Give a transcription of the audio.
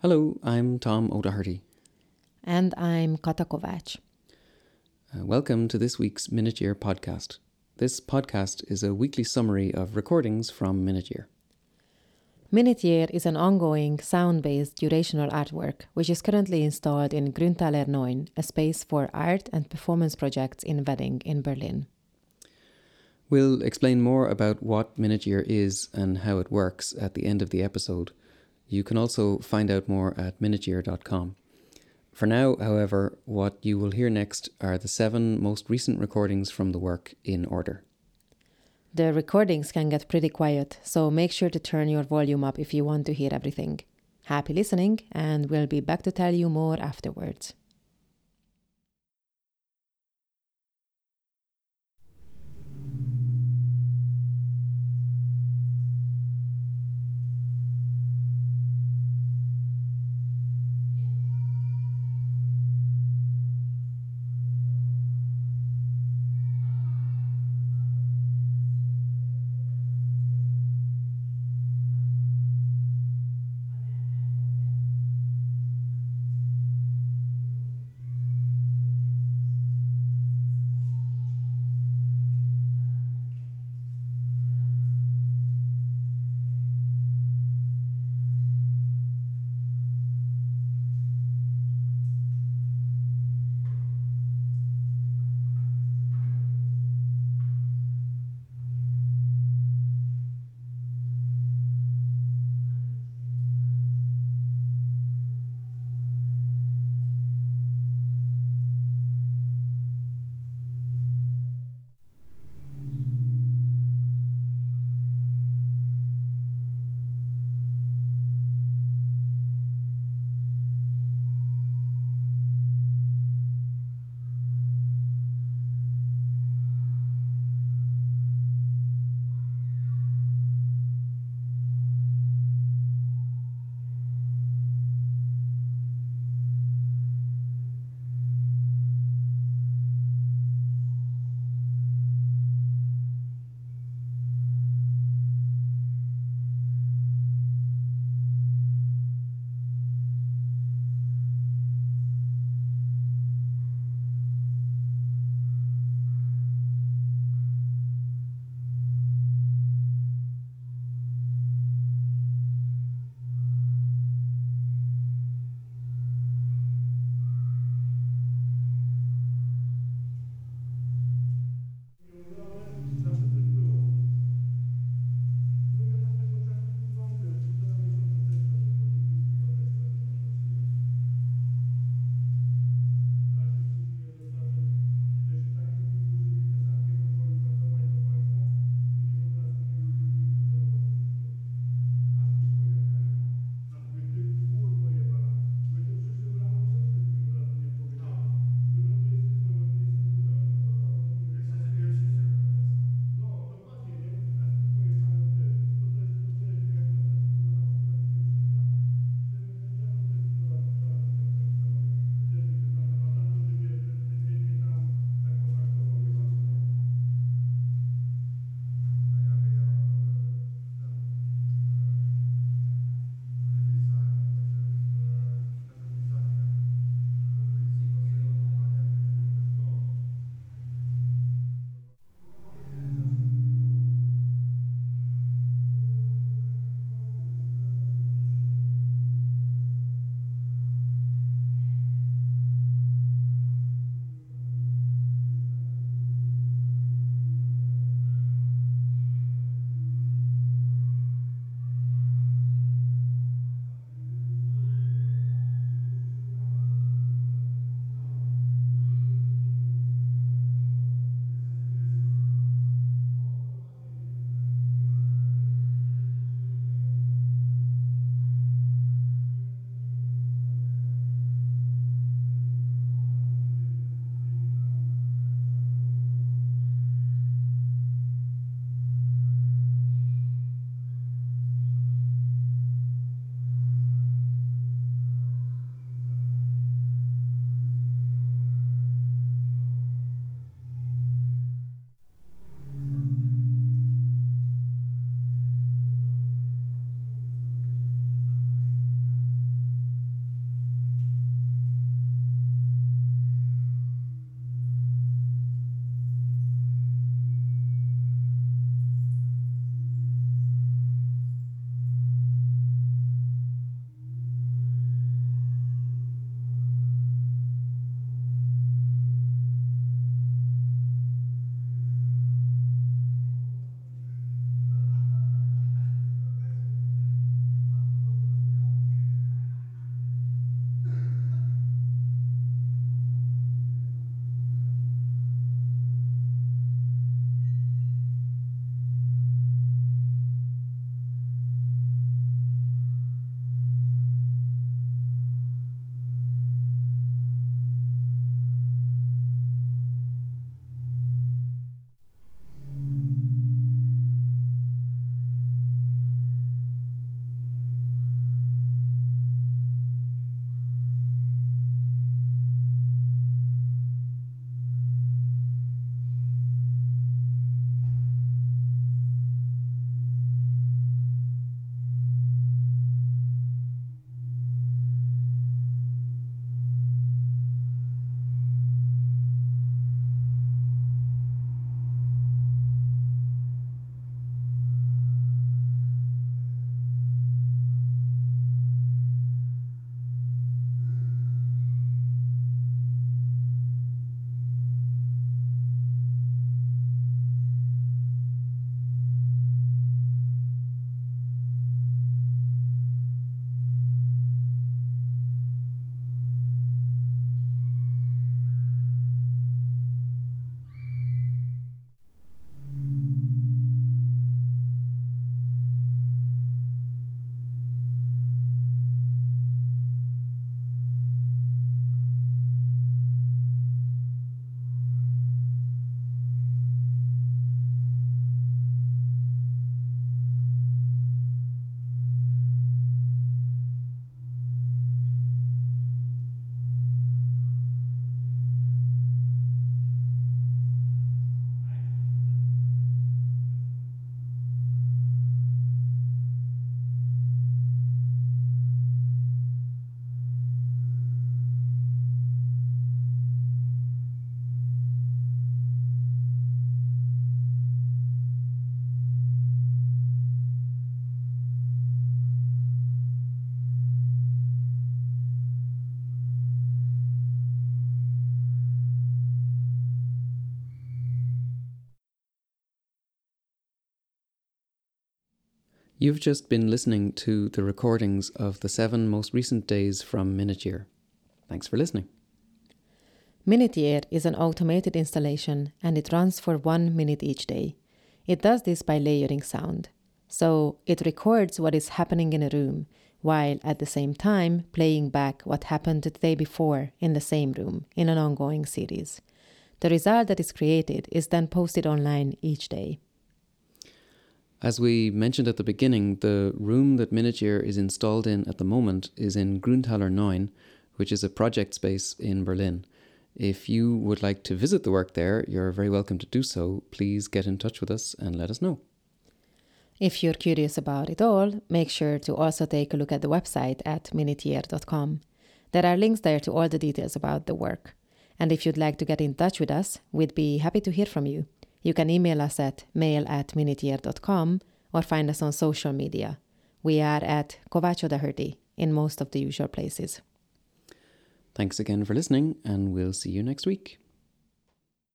Hello, I'm Tom O'Doherty. And I'm Kata Kovács. Uh, welcome to this week's Minute Year podcast. This podcast is a weekly summary of recordings from Minute Year. Minute Year is an ongoing sound based durational artwork which is currently installed in Grüntaler 9, a space for art and performance projects in Wedding in Berlin. We'll explain more about what Minute Year is and how it works at the end of the episode. You can also find out more at minuteyear.com. For now, however, what you will hear next are the seven most recent recordings from the work in order. The recordings can get pretty quiet, so make sure to turn your volume up if you want to hear everything. Happy listening, and we'll be back to tell you more afterwards. You've just been listening to the recordings of the seven most recent days from Minute Year. Thanks for listening. Minute Year is an automated installation and it runs for one minute each day. It does this by layering sound. So it records what is happening in a room, while at the same time playing back what happened the day before in the same room in an ongoing series. The result that is created is then posted online each day. As we mentioned at the beginning, the room that Year is installed in at the moment is in Grüntaler 9, which is a project space in Berlin. If you would like to visit the work there, you're very welcome to do so. Please get in touch with us and let us know. If you're curious about it all, make sure to also take a look at the website at minuteyear.com. There are links there to all the details about the work. And if you'd like to get in touch with us, we'd be happy to hear from you. You can email us at mail at minuteyear.com or find us on social media. We are at Kovács O'Doherty in most of the usual places. Thanks again for listening, and we'll see you next week.